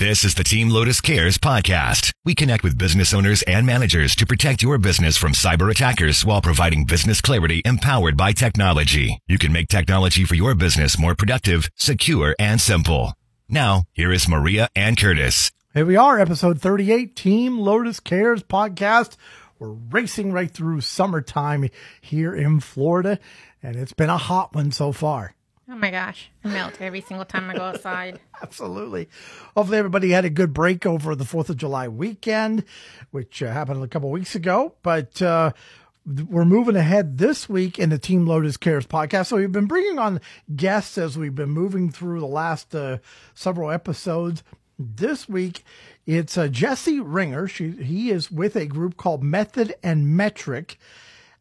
This is the Team Lotus Cares podcast. We connect with business owners and managers to protect your business from cyber attackers while providing business clarity empowered by technology. You can make technology for your business more productive, secure, and simple. Now, here is Maria and Curtis. Here we are, episode 38, Team Lotus Cares podcast. We're racing right through summertime here in Florida, and it's been a hot one so far. Oh my gosh, I melt every single time I go outside. Absolutely. Hopefully, everybody had a good break over the 4th of July weekend, which uh, happened a couple weeks ago. But uh, we're moving ahead this week in the Team Lotus Cares podcast. So, we've been bringing on guests as we've been moving through the last uh, several episodes. This week, it's uh, Jesse Ringer. She, he is with a group called Method and Metric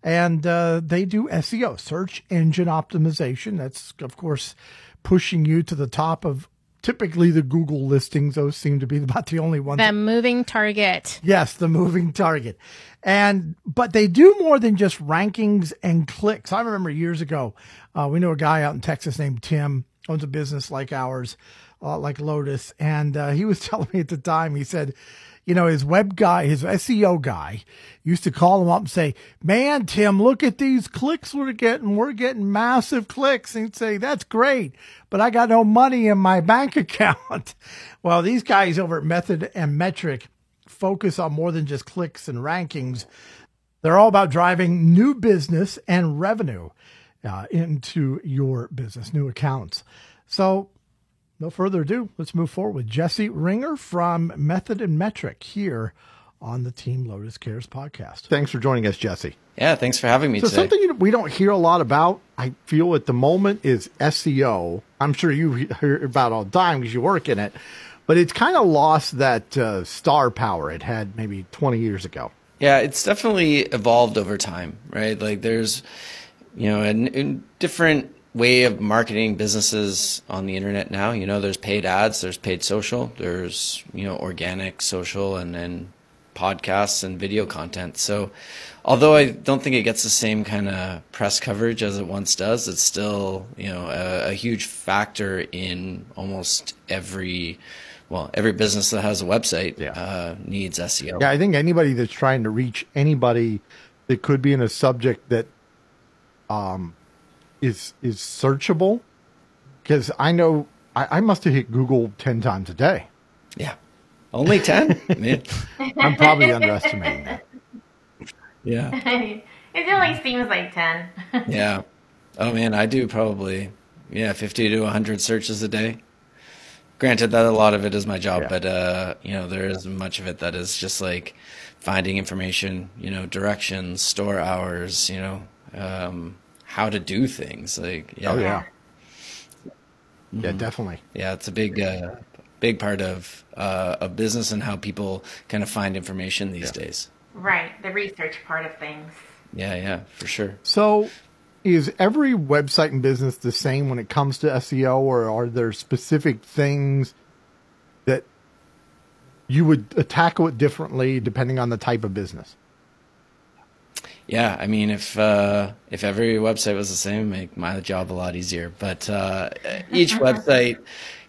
and uh, they do SEO, search engine optimization. That's of course pushing you to the top of typically the Google listings. Those seem to be about the only ones. The moving target. Yes, the moving target. And but they do more than just rankings and clicks. I remember years ago, uh, we knew a guy out in Texas named Tim owns a business like ours, uh, like Lotus, and uh, he was telling me at the time. He said you know, his web guy, his SEO guy used to call him up and say, man, Tim, look at these clicks we're getting. We're getting massive clicks. And he'd say, that's great, but I got no money in my bank account. well, these guys over at Method and Metric focus on more than just clicks and rankings. They're all about driving new business and revenue uh, into your business, new accounts. So no further ado, let's move forward with Jesse Ringer from Method and Metric here on the Team Lotus Cares podcast. Thanks for joining us, Jesse. Yeah, thanks for having me so today. something we don't hear a lot about, I feel at the moment, is SEO. I'm sure you hear about all the time because you work in it, but it's kind of lost that uh, star power it had maybe 20 years ago. Yeah, it's definitely evolved over time, right? Like there's, you know, and in different way of marketing businesses on the internet now. You know, there's paid ads, there's paid social, there's you know organic social, and then podcasts and video content. So, although I don't think it gets the same kind of press coverage as it once does, it's still you know a, a huge factor in almost every. Well, every business that has a website yeah. uh, needs SEO. Yeah, I think anybody that's trying to reach anybody that could be in a subject that um, is is searchable because I know I, I must have hit Google ten times a day. Yeah, only ten. I'm probably underestimating that. Yeah, it only seems like ten. yeah. Oh man, I do probably yeah fifty to hundred searches a day. Granted that a lot of it is my job, yeah. but uh, you know there is much of it that is just like finding information, you know, directions, store hours, you know, um, how to do things. Like, yeah. oh yeah, mm-hmm. yeah, definitely. Yeah, it's a big, uh, big part of uh, a business and how people kind of find information these yeah. days. Right, the research part of things. Yeah, yeah, for sure. So, is every website and business the same when it comes to SEO, or are there specific things that you would tackle it differently depending on the type of business? Yeah, I mean, if uh, if every website was the same, make my job a lot easier. But uh, each website,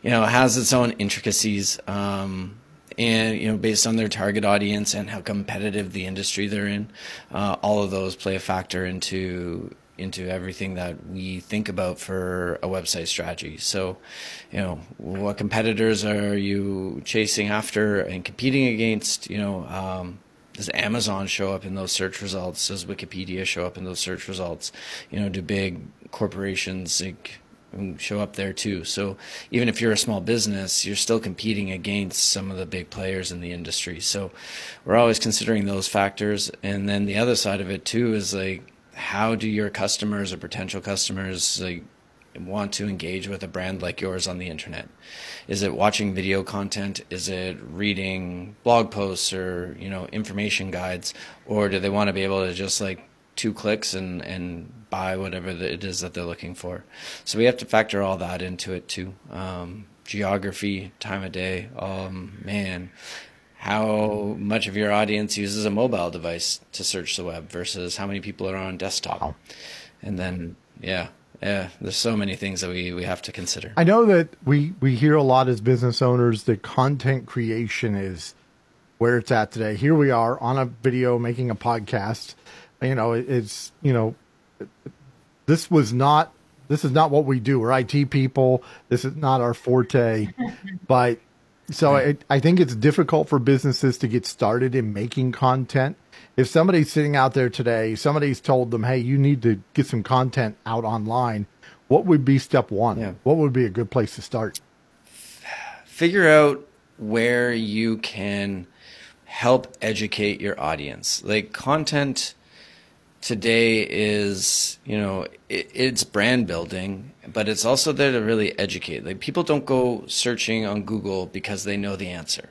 you know, has its own intricacies, um, and you know, based on their target audience and how competitive the industry they're in, uh, all of those play a factor into into everything that we think about for a website strategy. So, you know, what competitors are you chasing after and competing against? You know. Um, does Amazon show up in those search results? Does Wikipedia show up in those search results? You know, do big corporations like, show up there too? So even if you're a small business, you're still competing against some of the big players in the industry. So we're always considering those factors. And then the other side of it too is like, how do your customers or potential customers like want to engage with a brand like yours on the internet? Is it watching video content? Is it reading blog posts or you know information guides, or do they want to be able to just like two clicks and and buy whatever it is that they're looking for? So we have to factor all that into it too. Um, geography, time of day. Um, man, how much of your audience uses a mobile device to search the web versus how many people are on desktop, and then yeah, yeah, there's so many things that we, we have to consider. I know that we, we hear a lot as business owners that content creation is where it's at today. Here we are on a video making a podcast. You know, it's, you know, this was not, this is not what we do. We're IT people. This is not our forte. but so it, I think it's difficult for businesses to get started in making content. If somebody's sitting out there today, somebody's told them, hey, you need to get some content out online. What would be step one? Yeah. What would be a good place to start? Figure out where you can help educate your audience. Like content today is, you know, it, it's brand building, but it's also there to really educate. Like people don't go searching on Google because they know the answer.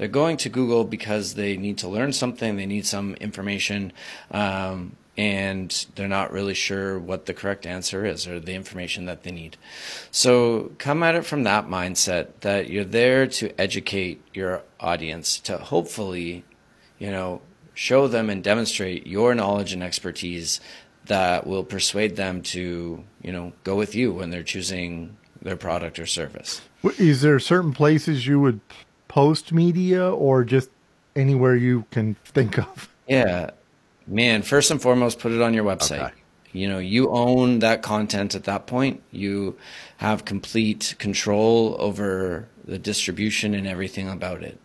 They're going to Google because they need to learn something, they need some information, um, and they're not really sure what the correct answer is or the information that they need. So come at it from that mindset that you're there to educate your audience to hopefully, you know, show them and demonstrate your knowledge and expertise that will persuade them to, you know, go with you when they're choosing their product or service. Is there certain places you would post media or just anywhere you can think of? Yeah. Man, first and foremost, put it on your website. Okay. You know, you own that content at that point. You have complete control over the distribution and everything about it.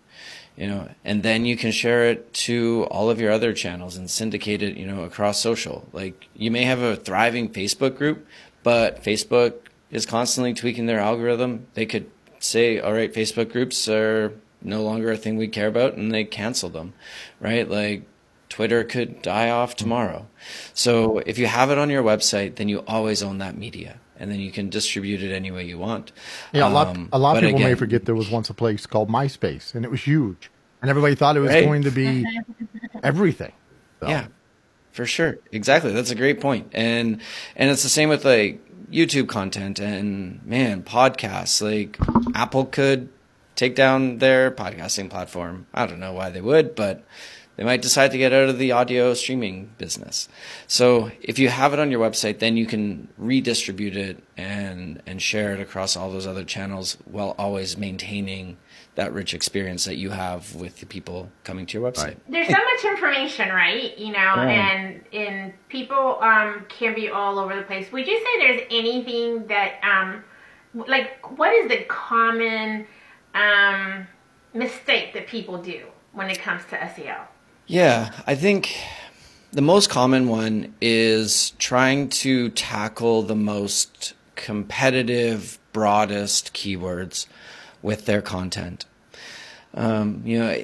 You know, and then you can share it to all of your other channels and syndicate it, you know, across social. Like you may have a thriving Facebook group, but Facebook is constantly tweaking their algorithm. They could say, all right, Facebook groups are no longer a thing we care about, and they cancel them, right? Like Twitter could die off tomorrow. So if you have it on your website, then you always own that media, and then you can distribute it any way you want. Yeah, a lot, Um, a lot of but people may forget there was once a place called MySpace, and it was huge, and everybody thought it was Right. going to be everything. So, Yeah, for sure. Exactly. That's a great point. And and it's the same with like YouTube content and man, podcasts. Like Apple could take down their podcasting platform. I don't know why they would, but they might decide to get out of the audio streaming business. So if you have it on your website, then you can redistribute it and and share it across all those other channels while always maintaining that rich experience that you have with the people coming to your website. There's so much information, right? You know, and and people um, can be all over the place. Would you say there's anything that um, like what is the common um, mistake that people do when it comes to SEO? Yeah, I think the most common one is trying to tackle the most competitive, broadest keywords with their content. Um, you know,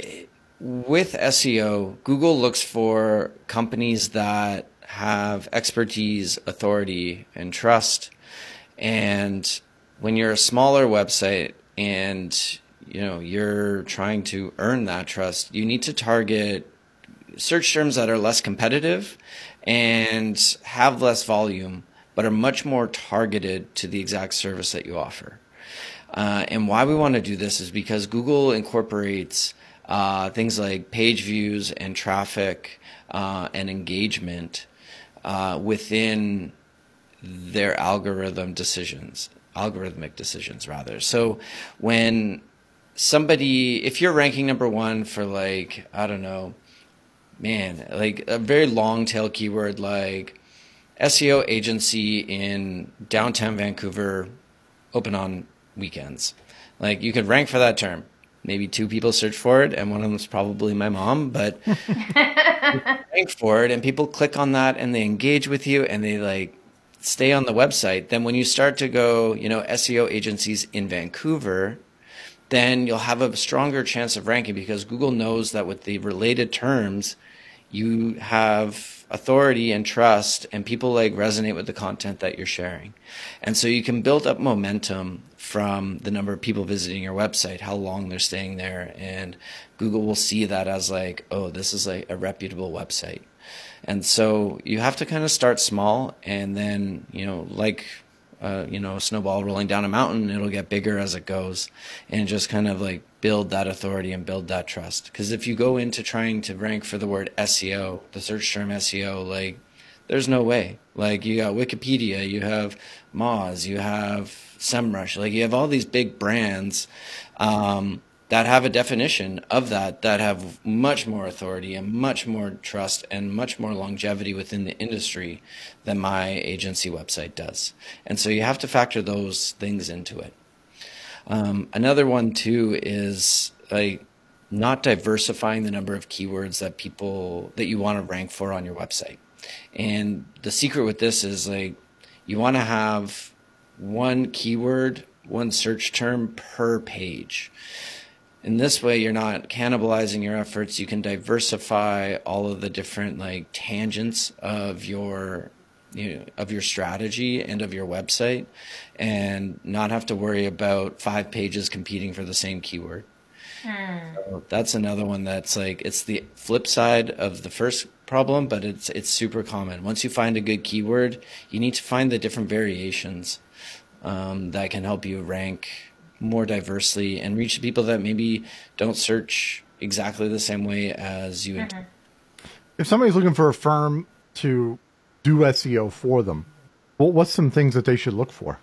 with SEO, Google looks for companies that have expertise, authority, and trust. And when you're a smaller website and you know you're trying to earn that trust, you need to target search terms that are less competitive and have less volume, but are much more targeted to the exact service that you offer. Uh, and why we want to do this is because Google incorporates uh, things like page views and traffic uh, and engagement uh, within their algorithm decisions, algorithmic decisions rather. So when somebody, if you're ranking number one for like, I don't know, man, like a very long tail keyword like SEO agency in downtown Vancouver, open on weekends. Like you could rank for that term. Maybe two people search for it, and one of them is probably my mom, but rank for it, and people click on that and they engage with you and they like stay on the website. Then when you start to go, you know, SEO agencies in Vancouver, then you'll have a stronger chance of ranking because Google knows that with the related terms, you have authority and trust and people like resonate with the content that you're sharing. And so you can build up momentum from the number of people visiting your website, how long they're staying there. And Google will see that as like, oh, this is like a reputable website. And so you have to kind of start small and then, you know, like uh, you know, a snowball rolling down a mountain, it'll get bigger as it goes and just kind of like build that authority and build that trust. Because if you go into trying to rank for the word SEO, the search term SEO, like there's no way. Like you got Wikipedia, you have Moz, you have SEMrush, like you have all these big brands um, that have a definition of that that have much more authority and much more trust and much more longevity within the industry than my agency website does. And so you have to factor those things into it. Um, another one too is like not diversifying the number of keywords that people that you want to rank for on your website. And the secret with this is like you want to have one keyword, one search term per page. In this way, you're not cannibalizing your efforts. You can diversify all of the different like tangents of your you know, of your strategy and of your website, and not have to worry about five pages competing for the same keyword. Hmm. So that's another one that's like it's the flip side of the first problem, but it's it's super common. Once you find a good keyword, you need to find the different variations um, that can help you rank more diversely and reach people that maybe don't search exactly the same way as you. Mm-hmm. If somebody's looking for a firm to do SEO for them, what what's some things that they should look for?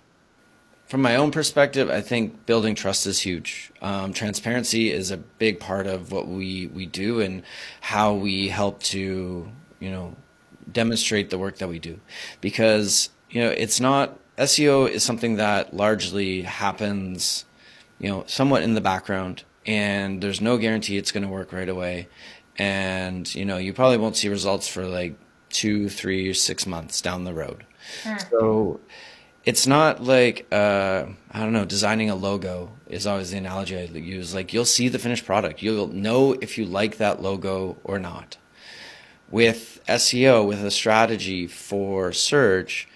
from my own perspective, I think building trust is huge. Um, transparency is a big part of what we, we do and how we help to, you know, demonstrate the work that we do. Because, you know, it's not, SEO is something that largely happens, you know, somewhat in the background and there's no guarantee it's going to work right away. And, you know, you probably won't see results for like two, three, or six months down the road. So, it's not like uh, I don't know. Designing a logo is always the analogy I use. Like you'll see the finished product, you'll know if you like that logo or not. With SEO, with a strategy for search,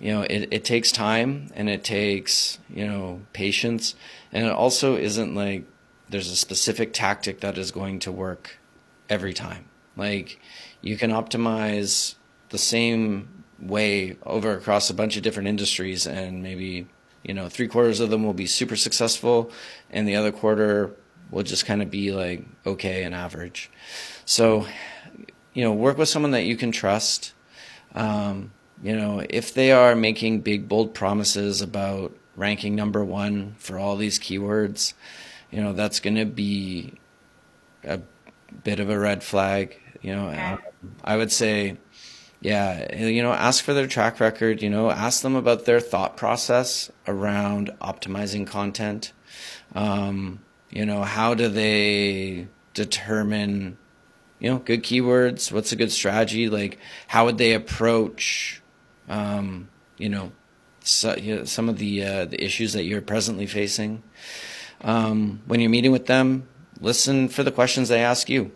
you know, it, it takes time and it takes you know patience, and it also isn't like there's a specific tactic that is going to work every time. Like you can optimize the same way over across a bunch of different industries and maybe you know three quarters of them will be super successful and the other quarter will just kind of be like okay and average. So you know work with someone that you can trust. Um, you know if they are making big bold promises about ranking number one for all these keywords you know that's going to be a bit of a red flag you know i would say yeah, you know, ask for their track record, you know, ask them about their thought process around optimizing content. Um, you know, how do they determine, you know, good keywords? What's a good strategy? Like, how would they approach, um, you know, so, you know, some of the uh, the issues that you're presently facing? Um, when you're meeting with them, listen for the questions they ask you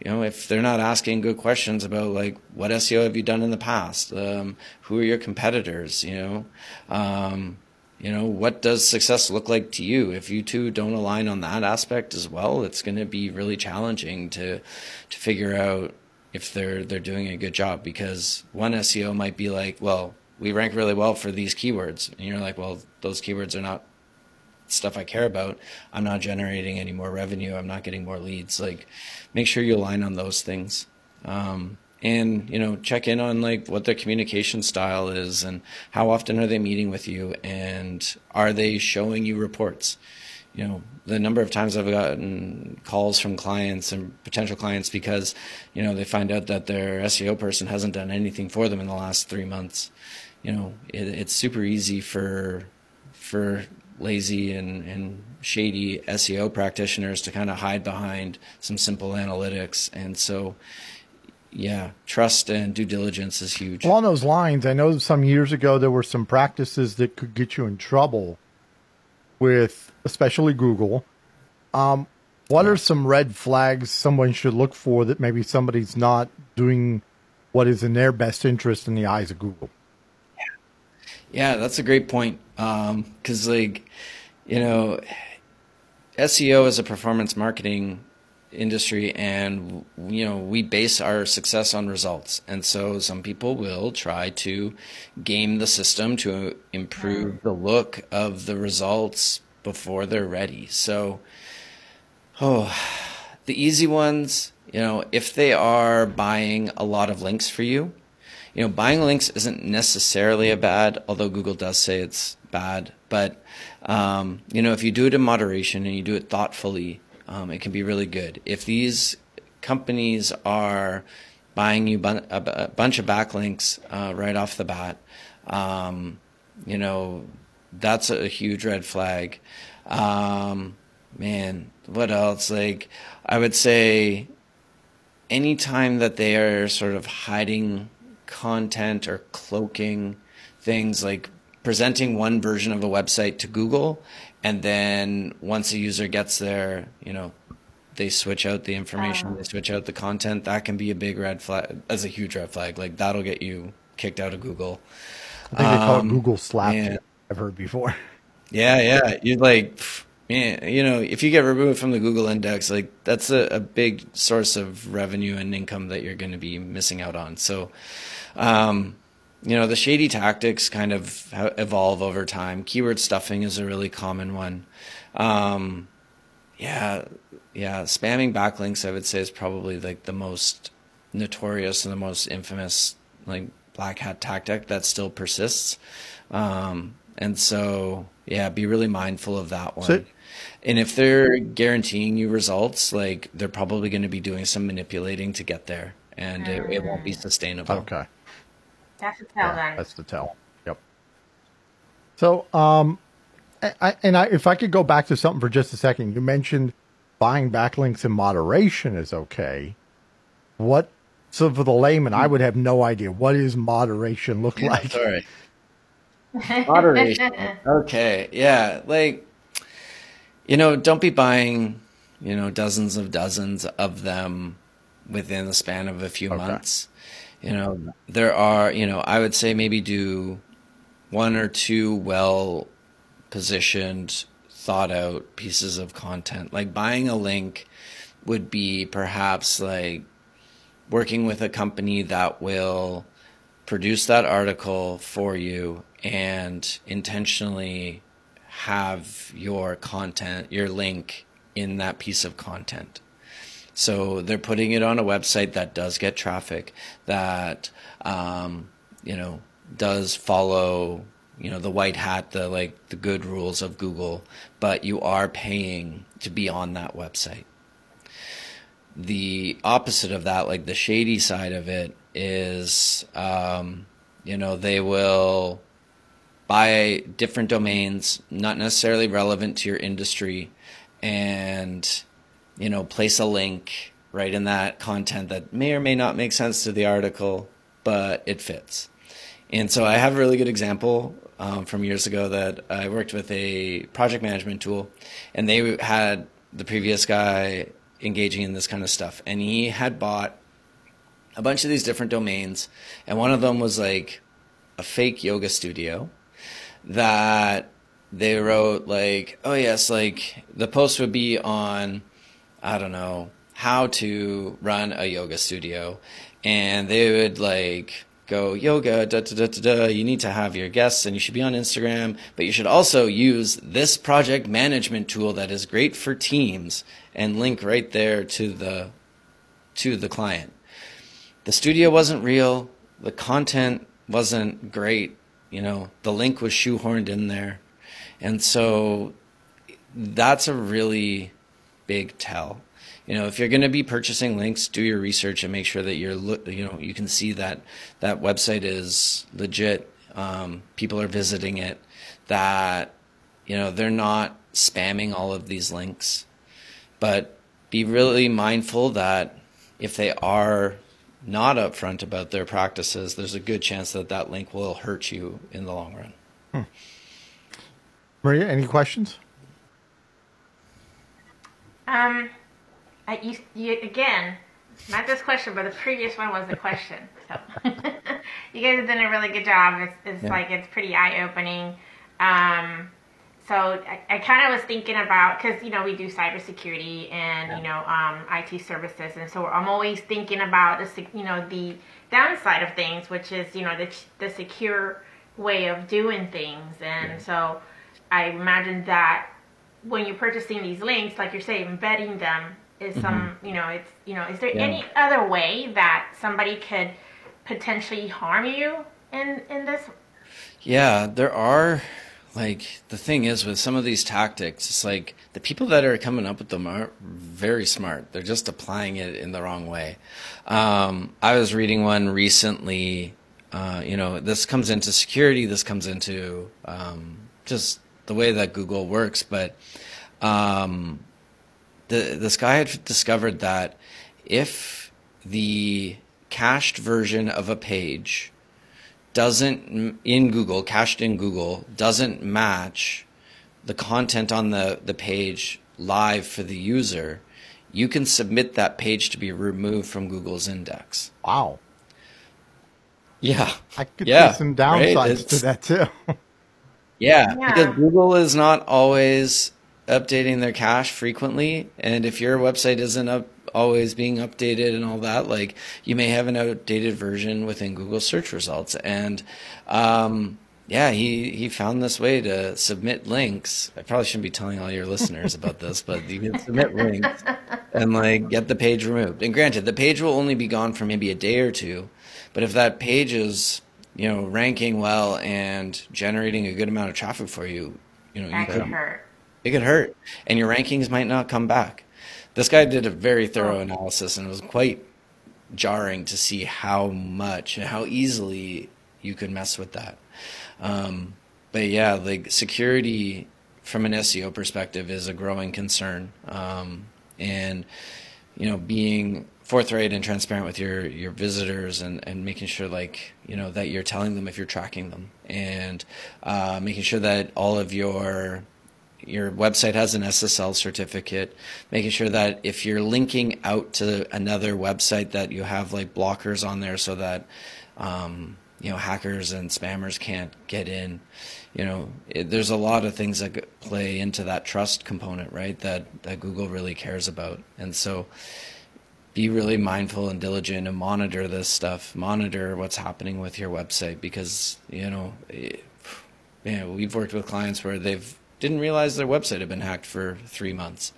you know, if they're not asking good questions about like what SEO have you done in the past, um, who are your competitors, you know, um, you know, what does success look like to you? If you two don't align on that aspect as well, it's going to be really challenging to to figure out if they're they're doing a good job because one SEO might be like, well, we rank really well for these keywords, and you're like, well, those keywords are not stuff I care about, I'm not generating any more revenue. I'm not getting more leads. Like, make sure you align on those things. Um, and you know check in on like what their communication style is and how often are they meeting with you and are they showing you reports you know the number of times i've gotten calls from clients and potential clients because you know they find out that their seo person hasn't done anything for them in the last three months you know it, it's super easy for for lazy and, and shady SEO practitioners to kind of hide behind some simple analytics. And so, yeah, trust and due diligence is huge. Along those lines, I know some years ago there were some practices that could get you in trouble with, especially Google. Um, what are some red flags someone should look for that maybe somebody's not doing what is in their best interest in the eyes of Google? Yeah, that's a great point. Because, um, like, you know, SEO is a performance marketing industry, and you know we base our success on results. And so, some people will try to game the system to improve the look of the results before they're ready. So, oh, the easy ones, you know, if they are buying a lot of links for you you know, buying links isn't necessarily a bad, although Google does say it's bad. But um, you know, if you do it in moderation and you do it thoughtfully, um, it can be really good. If these companies are buying you bun- a, bunch of backlinks uh, right off the bat, um, you know, that's a huge red flag. Um, man, what else? Like, I would say anytime that they are sort of hiding content or cloaking things like presenting one version of a website to Google and then once a user gets there, you know, they switch out the information, they switch out the content, that can be a big red flag as a huge red flag. Like that'll get you kicked out of Google. I think they call it um, Google slap. I've heard before. Yeah, yeah. You like man, you know, if you get removed from the Google index, like that's a, a big source of revenue and income that you're going to be missing out on. So, um, you know, the shady tactics kind of evolve over time. Keyword stuffing is a really common one. Um, yeah, yeah, spamming backlinks, I would say, is probably like the most notorious and the most infamous like black hat tactic that still persists. Um, and so, yeah, be really mindful of that one. So, and if they're guaranteeing you results, like they're probably going to be doing some manipulating to get there, and it, it won't be mm. sustainable. Okay. That's the tell yeah, then. That's the tell. Yep. So, um, I, and I, if I could go back to something for just a second, you mentioned buying backlinks in moderation is okay. What? So for the layman, I would have no idea what does moderation look yeah, like. Sorry. Moderation. okay. Yeah. Like you know, don't be buying, you know, dozens of dozens of them within the span of a few okay. months. You know, there are, you know, I would say maybe do one or two well positioned, thought out pieces of content. Like buying a link would be perhaps like working with a company that will produce that article for you and intentionally have your content, your link in that piece of content. So they're putting it on a website that does get traffic, that um, you know does follow you know the white hat, the like the good rules of Google, but you are paying to be on that website. The opposite of that, like the shady side of it, is um, you know they will buy different domains, not necessarily relevant to your industry, and you know, place a link right in that content that may or may not make sense to the article, but it fits. And so I have a really good example um, from years ago that I worked with a project management tool, and they had the previous guy engaging in this kind of stuff, and he had bought a bunch of these different domains, and one of them was like a fake yoga studio that they wrote like, oh yes, like the post would be on, I don't know, how to run a yoga studio, and they would like go yoga da da da da da. You need to have your guests, and you should be on Instagram, but you should also use this project management tool that is great for teams, and link right there to the to the client. The studio wasn't real. The content wasn't great you know, the link was shoehorned in there. And so that's a really big tell. You know, if you're going to be purchasing links, do your research and make sure that you're, you know, you can see that that website is legit. Um, people are visiting it. That you know they're not spamming all of these links, but be really mindful that if they are not upfront about their practices, there's a good chance that that link will hurt you in the long run. Hmm. Maria, any questions? Um, I, you, you, again, not this question, but the previous one was the question. So you guys have done a really good job. It's, it's yeah. like it's pretty eye opening. Um, so I, I kind of was thinking about because you know we do cybersecurity and you know um, IT services, and so I'm always thinking about the you know the downside of things, which is you know the the secure way of doing things, and yeah. so I imagine that when you're purchasing these links, like you're saying, embedding them is mm-hmm. some you know it's you know is there yeah. any other way that somebody could potentially harm you in in this? Yeah, there are like the thing is with some of these tactics, it's like the people that are coming up with them are very smart. They're just applying it in the wrong way. Um, I was reading one recently. Uh, you know, this comes into security. This comes into um, just the way that Google works. But um, the, this guy had discovered that if the cached version of a page doesn't in Google, cached in Google, doesn't match the content on the, the page live for the user, you can submit that page to be removed from Google's index. Wow. Yeah. I could yeah, see some downsides right? to that too. yeah, Yeah. because Google is not always updating their cache frequently, and if your website isn't up always being updated and all that, like you may have an outdated version within Google search results. And um, yeah, he he found this way to submit links. I probably shouldn't be telling all your listeners about this, but you can submit links and like get the page removed. And granted, the page will only be gone for maybe a day or two, but if that page is you know ranking well and generating a good amount of traffic for you, you know you That could could hurt. it could hurt. And your rankings might not come back. This guy did a very thorough analysis and it was quite jarring to see how much and how easily you could mess with that. Um, but yeah like security from an seo perspective is a growing concern. Um, and you know being forthright and transparent with your your visitors and and making sure like you know that you're telling them if you're tracking them and uh, making sure that all of your your website has an SSL certificate, making sure that if you're linking out to another website that you have like blockers on there so that um, you know hackers and spammers can't get in. You know, it, there's a lot of things that play into that trust component, right? That that Google really cares about, and so be really mindful and diligent and monitor this stuff. Monitor what's happening with your website because you know, it, yeah, we've worked with clients where they've didn't realize their website had been hacked for three months,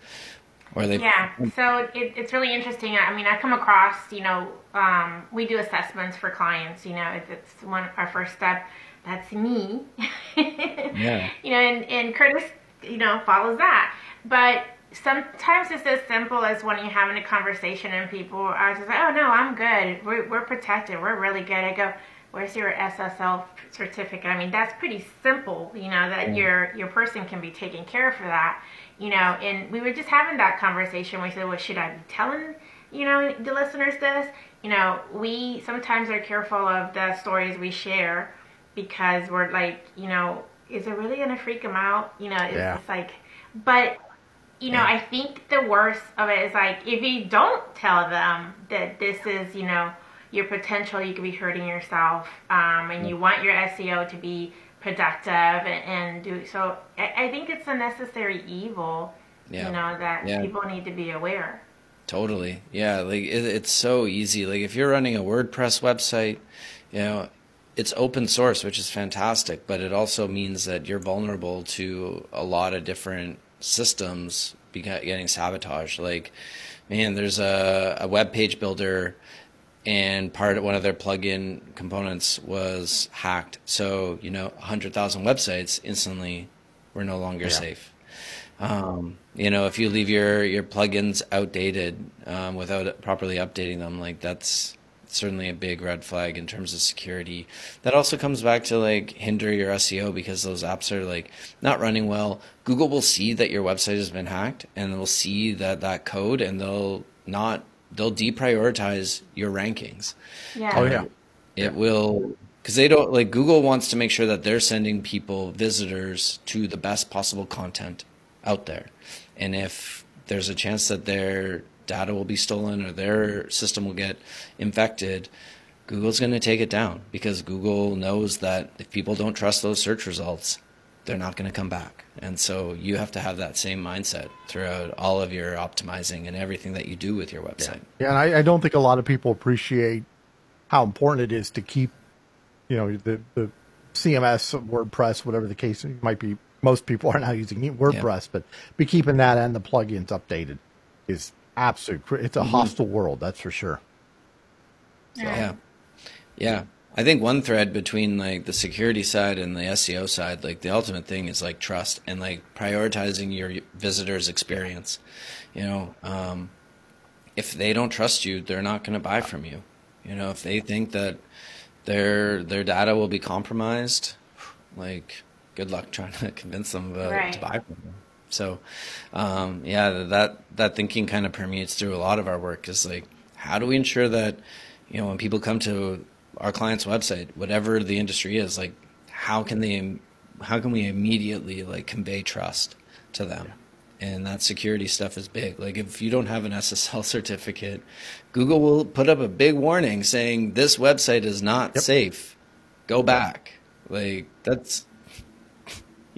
or they Yeah, so it, it's really interesting. I mean, I come across, you know, um, we do assessments for clients. You know, it's, it's one our first step. That's me. Yeah. You know, and, and Curtis, you know, follows that. But sometimes it's as simple as when you're having a conversation and people are just like, "Oh no, I'm good. We're we're protected. We're really good." I go, "Where's your SSL certificate?" I mean, that's pretty simple. You know, that your your person can be taken care of for that. You know, and we were just having that conversation. We said, "Well, should I be telling?" You know, the listeners this. You know, we sometimes are careful of the stories we share because we're like, you know, is it really gonna freak them out? You know, it's, Yeah. it's like, but you know, I think the worst of it is like if you don't tell them that this is, you know, your potential, you could be hurting yourself, um, and you want your SEO to be productive and, and do so. I, I think it's a necessary evil, Yeah. you know, that Yeah. people need to be aware. Totally. Yeah. Like it, it's so easy. Like if you're running a WordPress website, you know, it's open source, which is fantastic, but it also means that you're vulnerable to a lot of different systems getting sabotaged. Like, man, there's a, a web page builder and part of one of their plugin components was hacked. So, you know, 100,000 websites instantly were no longer safe. Um, you know, if you leave your, your plugins outdated um, without properly updating them, like that's certainly a big red flag in terms of security. That also comes back to like hinder your SEO because those apps are like not running well. Google will see that your website has been hacked and they'll see that that code and they'll not they'll deprioritize your rankings. Yeah. Oh yeah. It will because they don't like Google wants to make sure that they're sending people visitors to the best possible content out there, and if there's a chance that their data will be stolen or their system will get infected, Google's going to take it down because Google knows that if people don't trust those search results, they're not going to come back. And so you have to have that same mindset throughout all of your optimizing and everything that you do with your website. Yeah, and I, I don't think a lot of people appreciate how important it is to keep, you know, the, the CMS, WordPress, whatever the case might be. Most people are now using WordPress, but be keeping that and the plugins updated is absolute. It's a hostile world, that's for sure. Yeah. Yeah. I think one thread between like the security side and the SEO side, like the ultimate thing is like trust and like prioritizing your visitors' experience. You know, um, if they don't trust you, they're not going to buy from you. You know, if they think that their their data will be compromised, like good luck trying to convince them uh, right. to buy from you. So, um, yeah, that that thinking kind of permeates through a lot of our work. Is like, how do we ensure that you know when people come to our client's website, whatever the industry is, like, how can they, how can we immediately like convey trust to them? Yeah and that security stuff is big. Like if you don't have an SSL certificate, Google will put up a big warning saying this website is not yep. safe. Go back. Like that's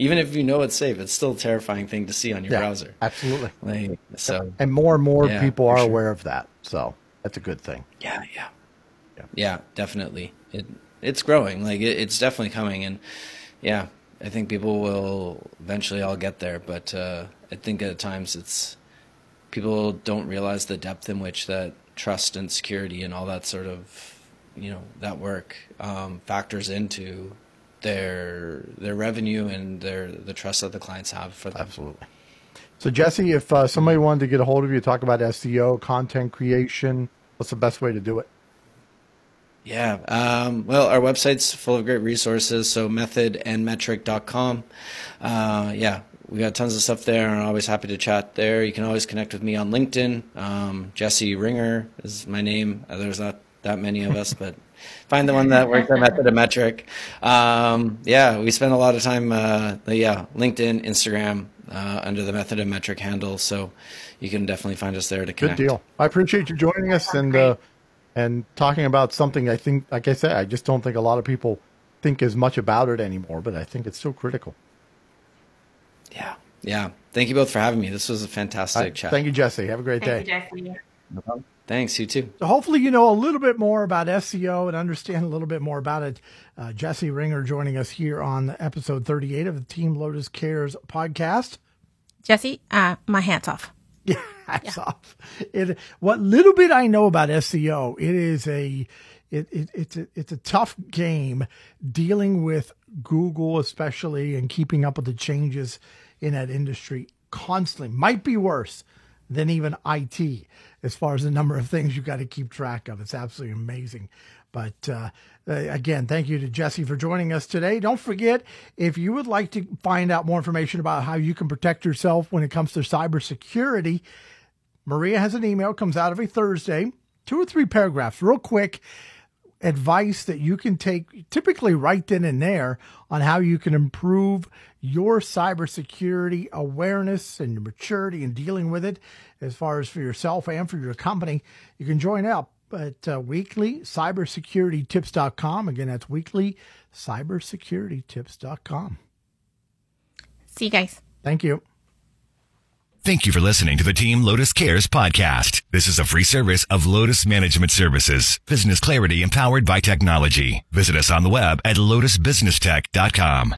even if you know it's safe, it's still a terrifying thing to see on your yeah, browser. Absolutely. Like, so and more and more yeah, people are sure. aware of that. So that's a good thing. Yeah, yeah. Yeah, yeah definitely. It it's growing. Like it, it's definitely coming and yeah, I think people will eventually all get there, but uh, I think at times it's people don't realize the depth in which that trust and security and all that sort of you know that work um, factors into their their revenue and their the trust that the clients have for them. Absolutely. So Jesse, if uh, somebody wanted to get a hold of you, talk about SEO, content creation, what's the best way to do it? Yeah. Um, well, our website's full of great resources. So methodandmetric.com. Uh, yeah, we got tons of stuff there, and I'm always happy to chat there. You can always connect with me on LinkedIn. Um, Jesse Ringer is my name. There's not that many of us, but find the one that works at Method of Metric. Um, yeah, we spend a lot of time, uh, yeah, LinkedIn, Instagram, uh, under the Method of Metric handle. So you can definitely find us there to connect. Good deal. I appreciate you joining us and uh, and talking about something. I think, like I said, I just don't think a lot of people think as much about it anymore, but I think it's so critical. Yeah, yeah. Thank you both for having me. This was a fantastic right. chat. Thank you, Jesse. Have a great Thank day. You, Jesse. No Thanks, you too. So hopefully you know a little bit more about SEO and understand a little bit more about it. Uh, Jesse Ringer joining us here on episode 38 of the Team Lotus Cares podcast. Jesse, uh, my hat's off. Yeah, hats yeah. off. It, what little bit I know about SEO, it is a it, it, it's a, it's a tough game dealing with Google, especially, and keeping up with the changes in that industry constantly. Might be worse than even IT as far as the number of things you've got to keep track of. It's absolutely amazing. But uh, uh, again, thank you to Jesse for joining us today. Don't forget, if you would like to find out more information about how you can protect yourself when it comes to cybersecurity, Maria has an email, comes out every Thursday, two or three paragraphs, real quick advice that you can take typically right then and there on how you can improve your cybersecurity awareness and maturity in dealing with it as far as for yourself and for your company. You can join up at uh, weekly cybersecuritytips.com. Again, that's weeklycybersecuritytips.com. See you guys. Thank you. Thank you for listening to the Team Lotus Cares podcast. This is a free service of Lotus Management Services. Business clarity empowered by technology. Visit us on the web at lotusbusinesstech.com.